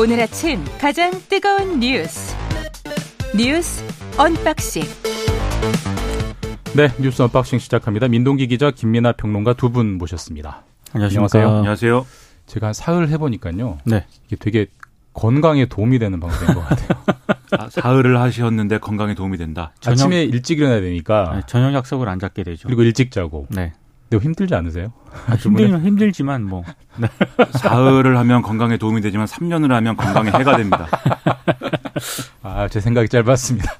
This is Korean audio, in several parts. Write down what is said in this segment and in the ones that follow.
오늘 아침 가장 뜨거운 뉴스 뉴스 언박싱 네, 뉴스 언박싱 시작합니다. 민동기 기자, 김민하 평론가 두 분 모셨습니다. 안녕하세요. 안녕하세요. 제가 한 사흘 해보니까요. 네. 이게 되게 건강에 도움이 되는 방송인 것 같아요. 아, 사흘을 하셨는데 건강에 도움이 된다. 저녁- 아침에 일찍 일어나야 되니까 네, 저녁 약속을 안 잡게 되죠. 그리고 일찍 자고. 네. 근데 힘들지 않으세요? 아, 힘들면 힘들지만 뭐 사흘을 하면 건강에 도움이 되지만 3년을 하면 건강에 해가 됩니다. 아, 제 생각이 짧았습니다.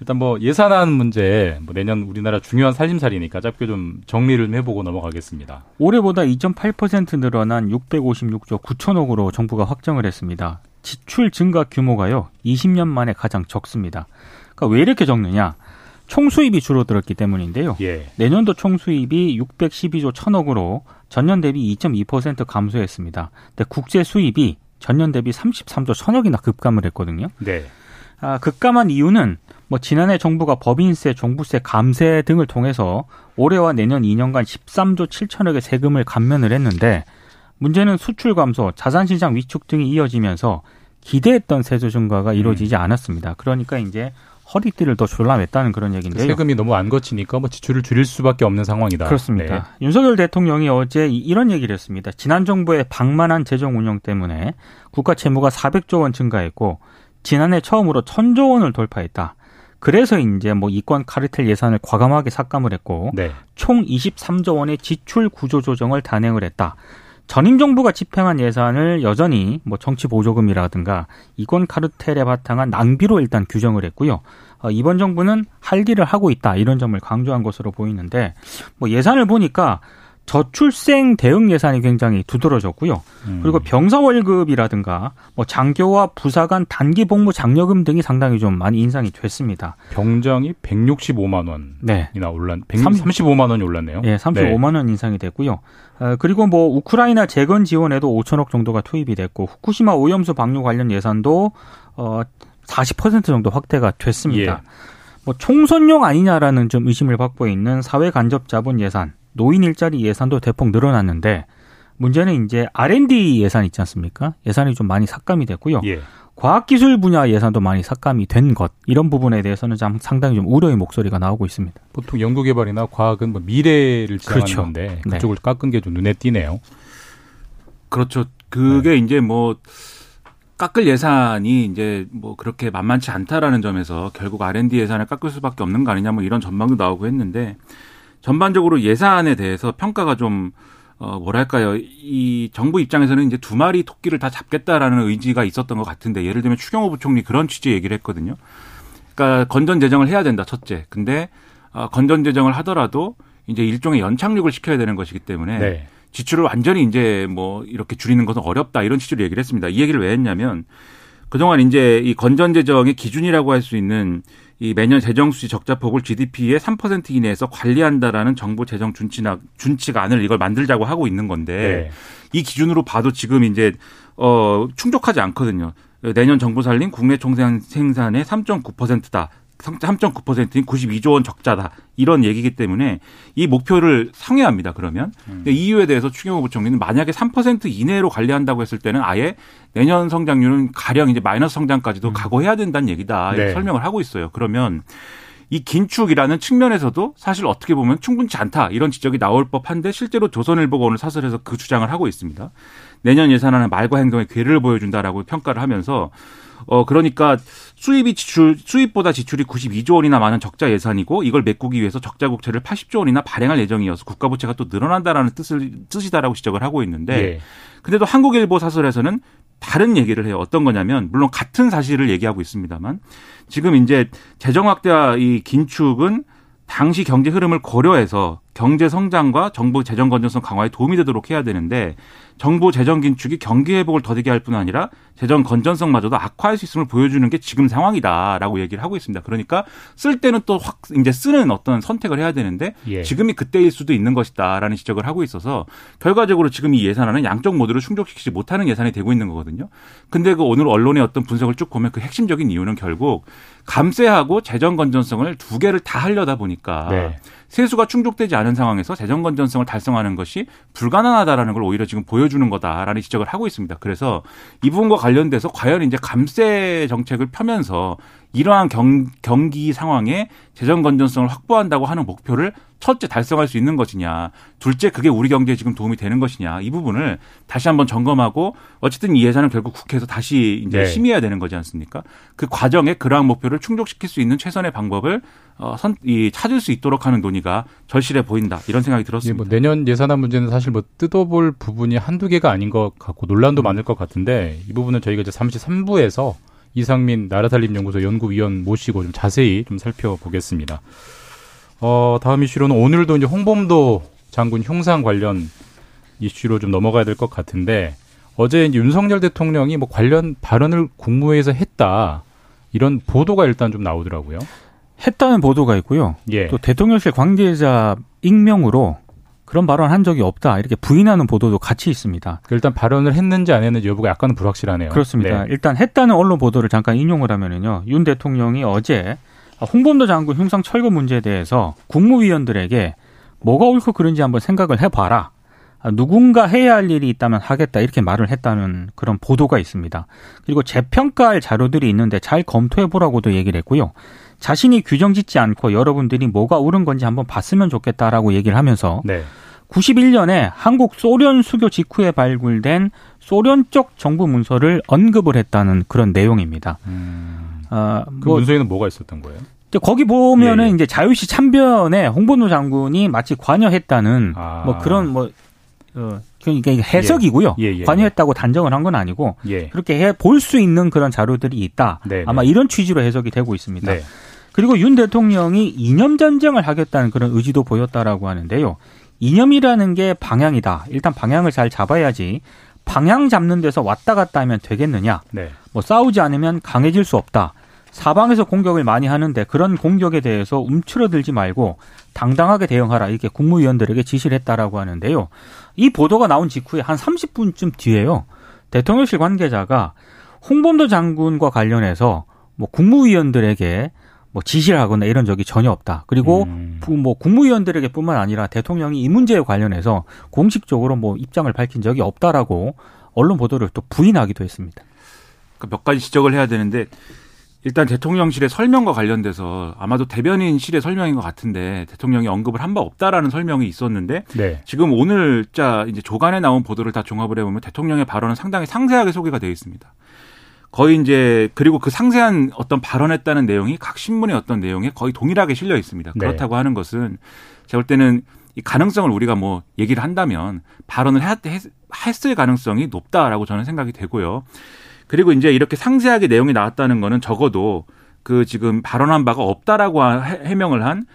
일단 뭐 예산안 문제, 뭐 내년 우리나라 중요한 살림살이니까 짧게 좀 정리를 좀 해보고 넘어가겠습니다. 올해보다 2.8% 늘어난 656조 9천억으로 정부가 확정을 했습니다. 지출 증가 규모가요. 20년 만에 가장 적습니다. 그러니까 왜 이렇게 적느냐? 총 수입이 줄어들었기 때문인데요. 예. 내년도 총 수입이 612조 1천억으로 전년 대비 2.2% 감소했습니다. 근데 국제 수입이 전년 대비 33조 1천억이나 급감을 했거든요. 네. 아, 급감한 이유는 뭐 지난해 정부가 법인세, 종부세 감세 등을 통해서 올해와 내년 2년간 13조 7천억의 세금을 감면을 했는데 문제는 수출 감소, 자산 시장 위축 등이 이어지면서 기대했던 세수 증가가 이루어지지 않았습니다. 그러니까 이제 허리띠를 더 졸라맸다는 그런 얘기인데요. 세금이 너무 안 거치니까 뭐 지출을 줄일 수밖에 없는 상황이다. 그렇습니다. 네. 윤석열 대통령이 어제 이- 이런 얘기를 했습니다. 지난 정부의 방만한 재정 운영 때문에 국가 채무가 400조 원 증가했고 지난해 처음으로 1000조 원을 돌파했다. 그래서 이제 뭐 이권 카르텔 예산을 과감하게 삭감을 했고 네. 총 23조 원의 지출 구조 조정을 단행을 했다. 전임 정부가 집행한 예산을 여전히 뭐 정치 보조금이라든가 이권 카르텔에 바탕한 낭비로 일단 규정을 했고요. 어, 이번 정부는 할 일을 하고 있다 이런 점을 강조한 것으로 보이는데 뭐 예산을 보니까 저출생 대응 예산이 굉장히 두드러졌고요. 음. 그리고 병사 월급이라든가 뭐 장교와 부사관 단기 복무 장려금 등이 상당히 좀 많이 인상이 됐습니다. 병장이 165만 원이나 네. 올랐, 135만 원이 올랐네요. 예, 35만 원 인상이 됐고요. 어, 그리고 뭐 우크라이나 재건 지원에도 5천억 정도가 투입이 됐고 후쿠시마 오염수 방류 관련 예산도 어, 40% 정도 확대가 됐습니다. 예. 뭐 총선용 아니냐라는 좀 의심을 받고 있는 사회 간접 자본 예산, 노인 일자리 예산도 대폭 늘어났는데 문제는 이제 R&D 예산 있지 않습니까? 예산이 좀 많이 삭감이 됐고요. 예. 과학기술 분야 예산도 많이 삭감이 된 것 이런 부분에 대해서는 좀 상당히 좀 우려의 목소리가 나오고 있습니다. 보통 연구개발이나 과학은 뭐 미래를 지향하는 그렇죠. 건데 네. 그쪽을 깎은 게 좀 눈에 띄네요. 그렇죠. 그게 이제 뭐 깎을 예산이 이제 뭐 그렇게 만만치 않다라는 점에서 결국 R&D 예산을 깎을 수밖에 없는 거 아니냐 뭐 이런 전망도 나오고 했는데 전반적으로 예산에 대해서 평가가 좀 어, 뭐랄까요. 이 정부 입장에서는 이제 두 마리 토끼를 다 잡겠다라는 의지가 있었던 것 같은데 예를 들면 추경호 부총리 그런 취지 의 얘기를 했거든요. 그러니까 건전 재정을 해야 된다 첫째. 근데 어, 건전 재정을 하더라도 이제 일종의 연착륙을 시켜야 되는 것이기 때문에 네. 지출을 완전히 이제 뭐 이렇게 줄이는 것은 어렵다 이런 취지로 얘기를 했습니다. 이 얘기를 왜 했냐면 그동안 이제 이 건전 재정의 기준이라고 할 수 있는 이 매년 재정 수지 적자 폭을 GDP의 3% 이내에서 관리한다라는 정부 재정 준치나 준칙안을 이걸 만들자고 하고 있는 건데 네. 이 기준으로 봐도 지금 이제 어 충족하지 않거든요. 내년 정부 살림 국내 총생 생산의 3.9%다. 3.9%인 92조 원 적자다. 이런 얘기이기 때문에 이 목표를 상회합니다. 그러면. 근데 이 이유에 대해서 추경호 부총리는 만약에 3% 이내로 관리한다고 했을 때는 아예 내년 성장률은 가령 이제 마이너스 성장까지도 각오해야 된다는 얘기다. 이렇게 네. 설명을 하고 있어요. 그러면 이 긴축이라는 측면에서도 사실 어떻게 보면 충분치 않다 이런 지적이 나올 법한데 실제로 조선일보가 오늘 사설에서 그 주장을 하고 있습니다. 내년 예산안은 말과 행동의 괴를 보여준다라고 평가를 하면서 어 그러니까 수입이 지출 수입보다 지출이 92조 원이나 많은 적자 예산이고 이걸 메꾸기 위해서 적자 국채를 80조 원이나 발행할 예정이어서 국가 부채가 또 늘어난다라는 뜻을 뜻이다라고 지적을 하고 있는데 예. 근데도 한국일보 사설에서는 다른 얘기를 해요. 어떤 거냐면 물론 같은 사실을 얘기하고 있습니다만 지금 이제 재정 확대와 이 긴축은 당시 경제 흐름을 고려해서 경제 성장과 정부 재정 건전성 강화에 도움이 되도록 해야 되는데 정부 재정 긴축이 경기 회복을 더디게 할 뿐 아니라 재정 건전성마저도 악화할 수 있음을 보여주는 게 지금 상황이다라고 얘기를 하고 있습니다. 그러니까 쓸 때는 또 확 이제 쓰는 어떤 선택을 해야 되는데 예. 지금이 그때일 수도 있는 것이다라는 지적을 하고 있어서 결과적으로 지금 이 예산안은 양쪽 모두를 충족시키지 못하는 예산이 되고 있는 거거든요. 근데 그 오늘 언론의 어떤 분석을 쭉 보면 그 핵심적인 이유는 결국 감세하고 재정 건전성을 두 개를 다 하려다 보니까 네. 세수가 충족되지 않은 상황에서 재정 건전성을 달성하는 것이 불가능하다라는 걸 오히려 지금 보여주는 거다라는 지적을 하고 있습니다. 그래서 이 부분과 관련돼서 과연 이제 감세 정책을 펴면서 이러한 경, 경기 상황에 재정 건전성을 확보한다고 하는 목표를 첫째 달성할 수 있는 것이냐, 둘째 그게 우리 경제에 지금 도움이 되는 것이냐 이 부분을 다시 한번 점검하고 어쨌든 이 예산은 결국 국회에서 다시 이제 네. 심의해야 되는 거지 않습니까? 그 과정에 그러한 목표를 충족시킬 수 있는 최선의 방법을 어, 선, 이, 찾을 수 있도록 하는 논의가 절실해 보인다 이런 생각이 예, 들었습니다. 뭐 내년 예산안 문제는 사실 뭐 뜯어볼 부분이 한두 개가 아닌 것 같고 논란도 많을 것 같은데 이 부분은 저희가 이제 33부에서 이상민 나라살림연구소 연구위원 모시고 좀 자세히 좀 살펴보겠습니다. 어, 다음 이슈로는 오늘도 이제 홍범도 장군 흉상 관련 이슈로 좀 넘어가야 될 것 같은데 어제 이제 윤석열 대통령이 뭐 관련 발언을 국무회에서 했다 이런 보도가 일단 좀 나오더라고요. 했다는 보도가 있고요. 예. 또 대통령실 관계자 익명으로 그런 발언 한 적이 없다 이렇게 부인하는 보도도 같이 있습니다. 일단 발언을 했는지 안 했는지 여부가 약간은 불확실하네요. 그렇습니다. 네. 일단 했다는 언론 보도를 잠깐 인용을 하면은요. 윤 대통령이 어제 홍범도 장군 흉상 철거 문제에 대해서 국무위원들에게 뭐가 옳고 그른지 한번 생각을 해봐라. 아, 누군가 해야 할 일이 있다면 하겠다 이렇게 말을 했다는 그런 보도가 있습니다. 그리고 재평가할 자료들이 있는데 잘 검토해 보라고도 얘기를 했고요. 자신이 규정 짓지 않고 여러분들이 뭐가 옳은 건지 한번 봤으면 좋겠다라고 얘기를 하면서 네. 91년에 한국 소련 수교 직후에 발굴된 소련 쪽 정부 문서를 언급을 했다는 그런 내용입니다. 아, 그뭐 문서에는 뭐가 있었던 거예요? 이제 거기 보면은 예, 예. 이제 자유시 참변에 홍범도 장군이 마치 관여했다는 아. 뭐 그런 뭐 어, 그러니까 해석이고요. 예, 예, 예. 관여했다고 단정을 한 건 아니고 예. 그렇게 해 볼 수 있는 그런 자료들이 있다. 네, 아마 네. 이런 취지로 해석이 되고 있습니다. 네. 그리고 윤 대통령이 이념 전쟁을 하겠다는 그런 의지도 보였다라고 하는데요. 이념이라는 게 방향이다. 일단 방향을 잘 잡아야지. 방향 잡는 데서 왔다 갔다 하면 되겠느냐? 네. 뭐 싸우지 않으면 강해질 수 없다. 사방에서 공격을 많이 하는데 그런 공격에 대해서 움츠러들지 말고 당당하게 대응하라. 이렇게 국무위원들에게 지시를 했다라고 하는데요. 이 보도가 나온 직후에 한 30분쯤 뒤에요. 대통령실 관계자가 홍범도 장군과 관련해서 뭐 국무위원들에게 뭐 지시를 하거나 이런 적이 전혀 없다. 그리고 음. 부- 뭐 국무위원들에게뿐만 아니라 대통령이 이 문제에 관련해서 공식적으로 뭐 입장을 밝힌 적이 없다라고 언론 보도를 또 부인하기도 했습니다. 그몇 가지 지적을 해야 되는데 일단 대통령실의 설명과 관련돼서 아마도 대변인실의 설명인 것 같은데 대통령이 언급을 한 바 없다라는 설명이 있었는데 네. 지금 오늘 자 이제 조간에 나온 보도를 다 종합을 해보면 대통령의 발언은 상당히 상세하게 소개가 되어 있습니다. 거의 이제 그리고 그 상세한 어떤 발언했다는 내용이 각 신문의 어떤 내용에 거의 동일하게 실려 있습니다. 네. 그렇다고 하는 것은 제가 볼 때는 이 가능성을 우리가 뭐 얘기를 한다면 발언을 했, 했- 했을 가능성이 높다라고 저는 생각이 되고요. 그리고 이제 이렇게 상세하게 내용이 나왔다는 거는 적어도 그 지금 발언한 바가 없다라고 해명을 한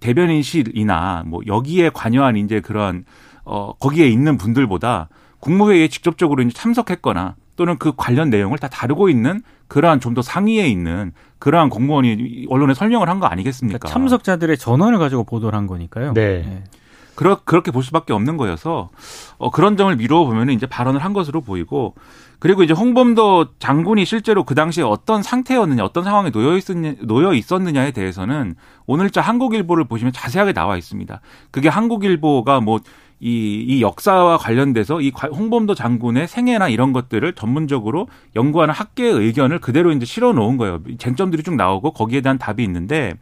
대변인실이나 뭐 여기에 관여한 이제 그런 어 거기에 있는 분들보다 국무회의에 직접적으로 이제 참석했거나 또는 그 관련 내용을 다 다루고 있는 그러한 좀 더 상위에 있는 그러한 공무원이 언론에 설명을 한 거 아니겠습니까? 그러니까 참석자들의 전원을 가지고 보도를 한 거니까요. 네. 예. 그러, 그렇게 볼 수밖에 없는 거여서 어, 그런 점을 미루어 보면 이제 발언을 한 것으로 보이고 그리고 이제 홍범도 장군이 실제로 그 당시에 어떤 상태였느냐 어떤 상황에 놓여 있었느 놓여 있었느냐에 대해서는 오늘자 한국일보를 보시면 자세하게 나와 있습니다. 그게 한국일보가 뭐 이, 이 역사와 관련돼서 이 관- 홍범도 장군의 생애나 이런 것들을 전문적으로 연구하는 학계의 의견을 그대로 이제 실어 놓은 거예요. 쟁점들이 쭉 나오고 거기에 대한 답이 있는데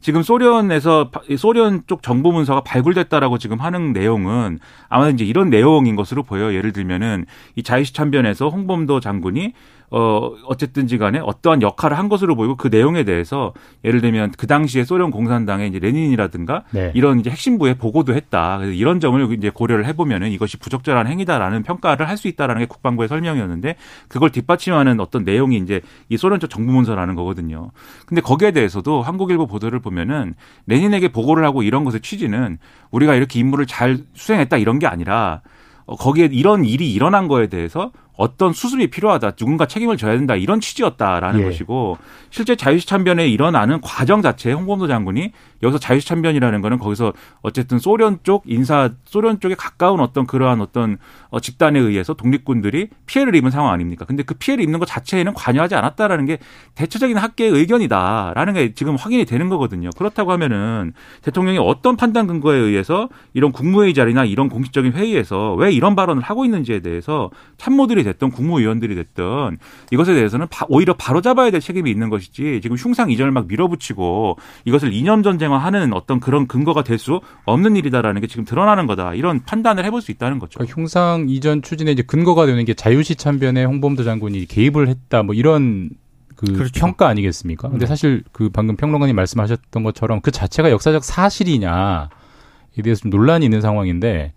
지금 소련에서 소련 쪽 정보 문서가 발굴됐다라고 지금 하는 내용은 아마 이제 이런 내용인 것으로 보여요. 예를 들면은 이 자유시 참변에서 홍범도 장군이 어 어쨌든지 간에 어떠한 역할을 한 것으로 보이고 그 내용에 대해서 예를 들면 그 당시에 소련 공산당의 이제 레닌이라든가 네. 이런 이제 핵심부에 보고도 했다. 그래서 이런 점을 이제 고려를 해보면은 이것이 부적절한 행위다라는 평가를 할 수 있다라는 게 국방부의 설명이었는데 그걸 뒷받침하는 어떤 내용이 이제 이 소련 쪽 정부 문서라는 거거든요. 근데 거기에 대해서도 한국일보 보도를 보면은 레닌에게 보고를 하고 이런 것의 취지는 우리가 이렇게 임무를 잘 수행했다 이런 게 아니라 어, 거기에 이런 일이 일어난 거에 대해서 어떤 수습이 필요하다. 누군가 책임을 져야 된다. 이런 취지였다라는 예. 것이고 실제 자유시 참변에 일어나는 과정 자체에 홍범도 장군이 여기서 자유시 참변이라는 거는 거기서 어쨌든 소련 쪽 인사 소련 쪽에 가까운 어떤 그러한 어떤 어, 집단에 의해서 독립군들이 피해를 입은 상황 아닙니까? 근데 그 피해를 입는 것 자체에는 관여하지 않았다라는 게 대체적인 학계의 의견이다라는 게 지금 확인이 되는 거거든요. 그렇다고 하면은 대통령이 어떤 판단 근거에 의해서 이런 국무회의 자리나 이런 공식적인 회의에서 왜 이런 발언을 하고 있는지에 대해서 참모들이 됐던 국무위원들이 됐던 이것에 대해서는 바- 오히려 바로잡아야 될 책임이 있는 것이지 지금 흉상 이전을 막 밀어붙이고 이것을 이념 전쟁화하는 어떤 그런 근거가 될 수 없는 일이다라는 게 지금 드러나는 거다 이런 판단을 해볼 수 있다는 거죠. 그러니까 흉상 이전 추진에 이제 근거가 되는 게 자유시 참변에 홍범도 장군이 개입을 했다 뭐 이런 그 그렇죠. 평가 아니겠습니까? 근데 네. 사실 그 방금 평론가님 말씀하셨던 것처럼 그 자체가 역사적 사실이냐에 대해서 좀 논란이 있는 상황인데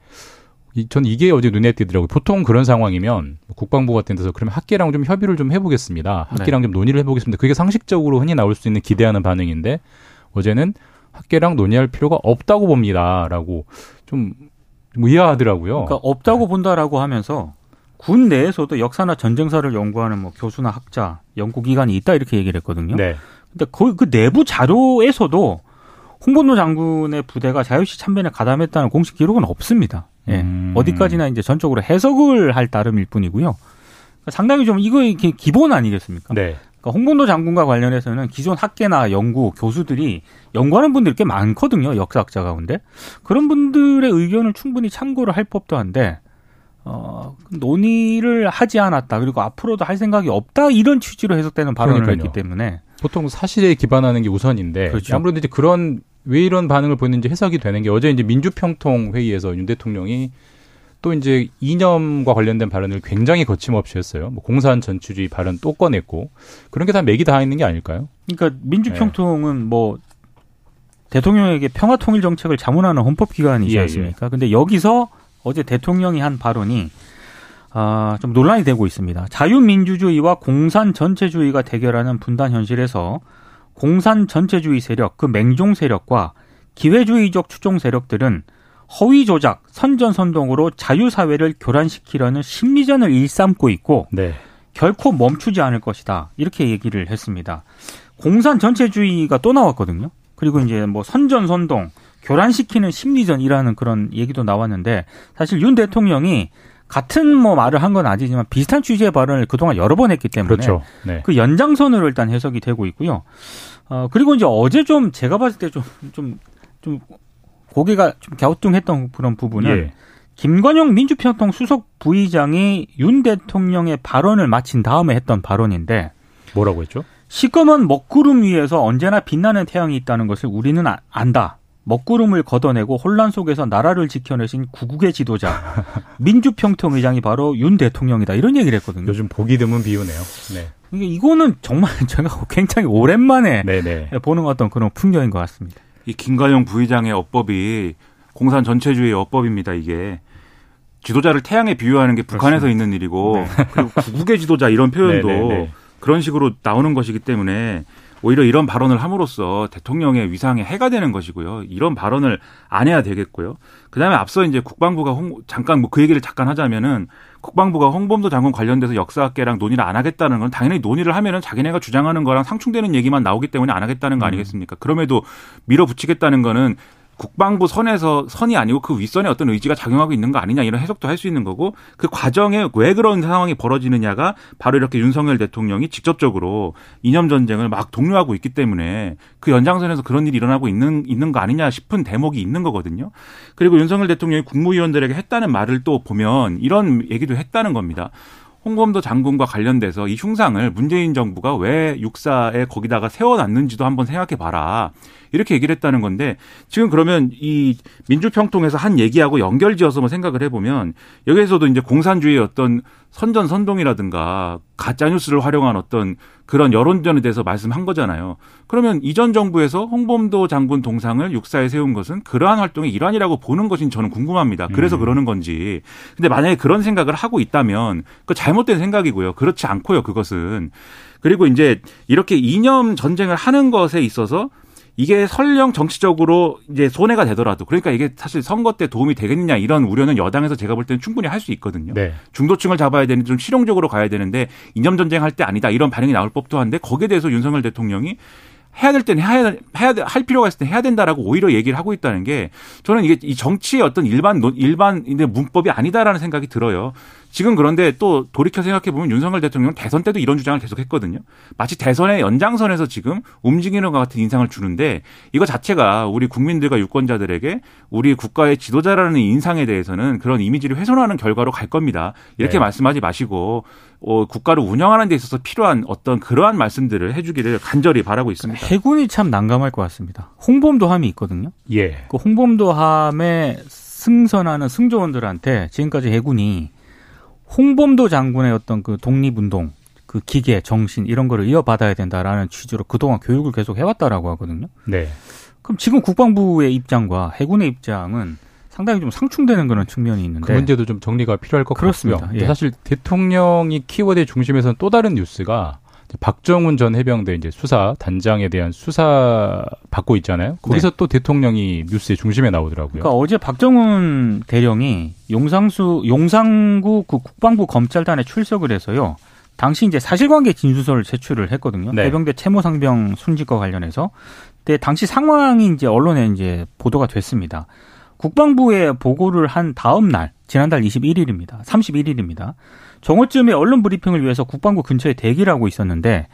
이, 전 이게 어제 눈에 띄더라고요. 보통 그런 상황이면 국방부 같은 데서 그러면 학계랑 좀 협의를 좀 해보겠습니다. 학계랑 좀 논의를 해보겠습니다. 그게 상식적으로 흔히 나올 수 있는 기대하는 반응인데 어제는 학계랑 논의할 필요가 없다고 봅니다라고 좀, 좀 의아하더라고요. 그러니까 없다고 본다라고 하면서 군 내에서도 역사나 전쟁사를 연구하는 뭐 교수나 학자, 연구기관이 있다 이렇게 얘기를 했거든요. 네. 근데 그, 그 내부 자료에서도 홍범도 장군의 부대가 자유시 참변에 가담했다는 공식 기록은 없습니다. 예. 음. 어디까지나 이제 전적으로 해석을 할 따름일 뿐이고요. 그러니까 상당히 좀 이거 이게 기본 아니겠습니까? 네. 그러니까 홍범도 장군과 관련해서는 기존 학계나 연구 교수들이 연구하는 분들이 꽤 많거든요. 역사학자 가운데 그런 분들의 의견을 충분히 참고를 할 법도 한데 어, 논의를 하지 않았다. 그리고 앞으로도 할 생각이 없다. 이런 취지로 해석되는 발언을 그러니까요. 했기 때문에 보통 사실에 기반하는 게 우선인데 그렇죠. 아무래도 이제 그런 왜 이런 반응을 보이는지 해석이 되는 게 어제 이제 민주평통 회의에서 윤 대통령이 또 이제 이념과 관련된 발언을 굉장히 거침없이 했어요. 뭐 공산 전투주의 발언 또 꺼냈고 그런 게 다 맥이 다 있는 게 아닐까요? 그러니까 민주평통은 뭐 대통령에게 평화 통일 정책을 자문하는 헌법 기관이지 예, 예. 않습니까? 근데 여기서 어제 대통령이 한 발언이 아, 좀 논란이 되고 있습니다. 자유민주주의와 공산 전체주의가 대결하는 분단 현실에서 공산 전체주의 세력, 그 맹종 세력과 기회주의적 추종 세력들은 허위 조작, 선전선동으로 자유사회를 교란시키려는 심리전을 일삼고 있고 네. 결코 멈추지 않을 것이다. 이렇게 얘기를 했습니다. 공산 전체주의가 또 나왔거든요. 그리고 이제 뭐 선전선동, 교란시키는 심리전이라는 그런 얘기도 나왔는데 사실 윤 대통령이 같은 뭐 말을 한 건 아니지만 비슷한 취지의 발언을 그동안 여러 번 했기 때문에 그렇죠. 네. 그 연장선으로 일단 해석이 되고 있고요. 어, 그리고 이제 어제 좀 제가 봤을 때 좀, 좀, 좀 고개가 좀 갸우뚱했던 그런 부분은 예. 김관영 민주평통 수석 부의장이 윤 대통령의 발언을 마친 다음에 했던 발언인데 뭐라고 했죠? 시꺼먼 먹구름 위에서 언제나 빛나는 태양이 있다는 것을 우리는 아- 안다. 먹구름을 걷어내고 혼란 속에서 나라를 지켜내신 구국의 지도자 민주평통 의장이 바로 윤 대통령이다 이런 얘기를 했거든요. 요즘 보기 드문 비유네요. 네. 이게 이거는 정말 제가 굉장히 오랜만에 네, 네. 보는 어떤 그런 풍경인 것 같습니다. 이 김관영 부의장의 어법이 공산 전체주의 어법입니다. 이게 지도자를 태양에 비유하는 게 북한에서 있는 일이고 그리고 구국의 지도자 이런 표현도 네, 네, 네. 그런 식으로 나오는 것이기 때문에 오히려 이런 발언을 함으로써 대통령의 위상에 해가 되는 것이고요. 이런 발언을 안 해야 되겠고요. 그다음에 앞서 이제 국방부가 홍, 잠깐 뭐 그 얘기를 잠깐 하자면은 국방부가 홍범도 장군 관련돼서 역사학계랑 논의를 안 하겠다는 건 당연히 논의를 하면은 자기네가 주장하는 거랑 상충되는 얘기만 나오기 때문에 안 하겠다는 거 아니겠습니까? 그럼에도 밀어붙이겠다는 거는 국방부 선에서 선이 아니고 그 윗선에 어떤 의지가 작용하고 있는 거 아니냐 이런 해석도 할 수 있는 거고 그 과정에 왜 그런 상황이 벌어지느냐가 바로 이렇게 윤석열 대통령이 직접적으로 이념 전쟁을 막 독려하고 있기 때문에 그 연장선에서 그런 일이 일어나고 있는 있는 거 아니냐 싶은 대목이 있는 거거든요. 그리고 윤석열 대통령이 국무위원들에게 했다는 말을 또 보면 이런 얘기도 했다는 겁니다. 홍범도 장군과 관련돼서 이 흉상을 문재인 정부가 왜 육사에 거기다가 세워놨는지도 한번 생각해 봐라. 이렇게 얘기를 했다는 건데 지금 그러면 이 민주평통에서 한 얘기하고 연결지어서 뭐 생각을 해보면 여기에서도 이제 공산주의의 어떤 선전선동이라든가 가짜뉴스를 활용한 어떤 그런 여론전에 대해서 말씀한 거잖아요. 그러면 이전 정부에서 홍범도 장군 동상을 육사에 세운 것은 그러한 활동의 일환이라고 보는 것인 저는 궁금합니다. 그래서 그러는 건지. 근데 만약에 그런 생각을 하고 있다면 그 잘못된 생각이고요. 그렇지 않고요. 그것은. 그리고 이제 이렇게 이념 전쟁을 하는 것에 있어서 이게 설령 정치적으로 이제 손해가 되더라도 그러니까 이게 사실 선거 때 도움이 되겠느냐 이런 우려는 여당에서 제가 볼 때는 충분히 할 수 있거든요. 네. 중도층을 잡아야 되는데 좀 실용적으로 가야 되는데 이념 전쟁 할 때 아니다 이런 반응이 나올 법도 한데 거기에 대해서 윤석열 대통령이 해야 될 때는 해야 해야 할 필요가 있을 때 해야 된다라고 오히려 얘기를 하고 있다는 게 저는 이게 이 정치의 어떤 일반 일반인의 문법이 아니다라는 생각이 들어요. 지금 그런데 또 돌이켜 생각해 보면 윤석열 대통령은 대선 때도 이런 주장을 계속했거든요. 마치 대선의 연장선에서 지금 움직이는 것 같은 인상을 주는데 이거 자체가 우리 국민들과 유권자들에게 우리 국가의 지도자라는 인상에 대해서는 그런 이미지를 훼손하는 결과로 갈 겁니다. 이렇게 네. 말씀하지 마시고 어, 국가를 운영하는 데 있어서 필요한 어떤 그러한 말씀들을 해주기를 간절히 바라고 있습니다. 해군이 참 난감할 것 같습니다. 홍범도함이 있거든요. 예. 그 홍범도함에 승선하는 승조원들한테 지금까지 해군이 홍범도 장군의 어떤 그 독립운동, 그 기계, 정신 이런 거를 이어받아야 된다라는 취지로 그동안 교육을 계속 해왔다라고 하거든요. 네. 그럼 지금 국방부의 입장과 해군의 입장은 상당히 좀 상충되는 그런 측면이 있는데 그 문제도 좀 정리가 필요할 것 그렇습니다. 같고요. 예. 사실 대통령이 키워드의 중심에서는 또 다른 뉴스가 박정훈 전 해병대 이제 수사 단장에 대한 수사 받고 있잖아요. 거기서 네. 또 대통령이 뉴스의 중심에 나오더라고요. 그러니까 어제 박정훈 대령이 용상수 용상구 그 국방부 검찰단에 출석을 해서요. 당시 이제 사실관계 진술서를 제출을 했거든요. 네. 해병대 채모 상병 순직과 관련해서. 근데 당시 상황이 이제 언론에 이제 보도가 됐습니다. 국방부에 보고를 한 다음 날 지난달 21일입니다. 31일입니다. 정오쯤에 언론 브리핑을 위해서 국방부 근처에 대기를 하고 있었는데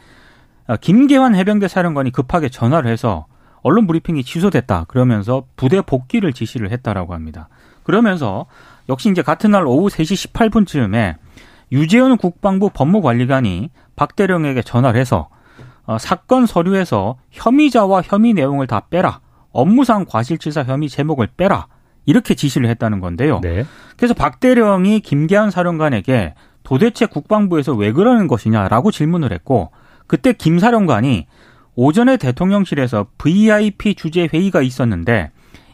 아, 김계환 해병대 사령관이 급하게 전화를 해서 언론 브리핑이 취소됐다. 그러면서 부대 복귀를 지시를 했다라고 합니다. 그러면서 역시 이제 같은 날 오후 3시 18분쯤에 유재현 국방부 법무관리관이 박 대령에게 전화를 해서 어, 사건 서류에서 혐의자와 혐의 내용을 다 빼라. 업무상 과실치사 혐의 제목을 빼라. 이렇게 지시를 했다는 건데요. 네. 그래서 박 대령이 김계한 사령관에게 도대체 국방부에서 왜 그러는 것이냐라고 질문을 했고 그때 김 사령관이 오전에 대통령실에서 VIP 주재 회의가 있었는데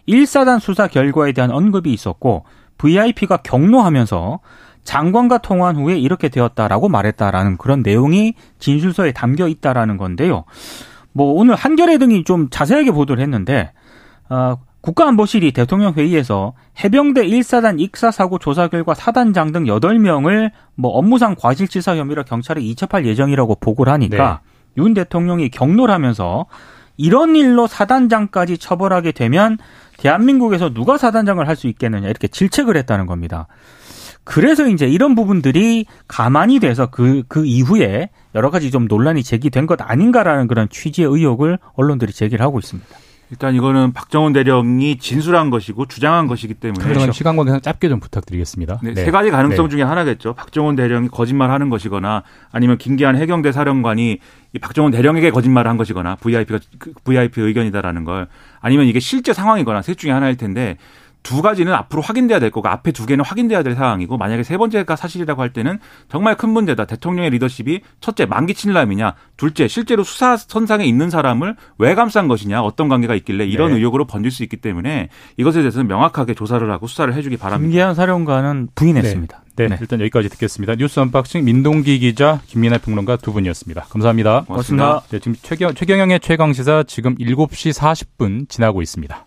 1사단 수사 결과에 대한 언급이 있었고 VIP가 경로하면서 장관과 통화한 후에 이렇게 되었다라고 말했다라는 그런 내용이 진술서에 담겨 있다라는 건데요. 뭐 오늘 한겨레 등이 좀 자세하게 보도를 했는데 어, 국가안보실이 대통령 회의에서 해병대 1사단 익사 사고 조사 결과 사단장 등 8명을 뭐 업무상 과실치사 혐의로 경찰에 이첩할 예정이라고 보고를 하니까 네. 윤 대통령이 경로를 하면서 이런 일로 사단장까지 처벌하게 되면 대한민국에서 누가 사단장을 할 수 있겠느냐 이렇게 질책을 했다는 겁니다. 그래서 이제 이런 부분들이 가만히 돼서 그, 그 이후에 여러 가지 좀 논란이 제기된 것 아닌가라는 그런 취지의 의혹을 언론들이 제기를 하고 있습니다. 일단 이거는 박정훈 대령이 진술한 것이고 주장한 것이기 때문에 그동안 시간 관계상 짧게 좀 부탁드리겠습니다. 네, 네. 세 가지 가능성 네. 중에 하나겠죠. 박정훈 대령이 거짓말하는 것이거나 아니면 김기한 해경대 사령관이 이 박정훈 대령에게 거짓말을 한 것이거나 VIP가 VIP 그 의견이다라는 걸 아니면 이게 실제 상황이거나 셋 중에 하나일 텐데 두 가지는 앞으로 확인돼야 될 거고 앞에 두 개는 확인돼야 될 상황이고 만약에 세 번째가 사실이라고 할 때는 정말 큰 문제다. 대통령의 리더십이 첫째 만기 친남이냐, 둘째 실제로 수사 선상에 있는 사람을 왜 감싼 것이냐, 어떤 관계가 있길래 이런 네. 의혹으로 번질 수 있기 때문에 이것에 대해서는 명확하게 조사를 하고 수사를 해주기 바랍니다. 김기한 사령관은 부인했습니다. 네. 네, 네. 일단 여기까지 듣겠습니다. 뉴스 언박싱 민동기 기자, 김민하 평론가 두 분이었습니다. 감사합니다. 고맙습니다. 네, 지금 최경, 최경영의 최강시사 지금 7시 40분 지나고 있습니다.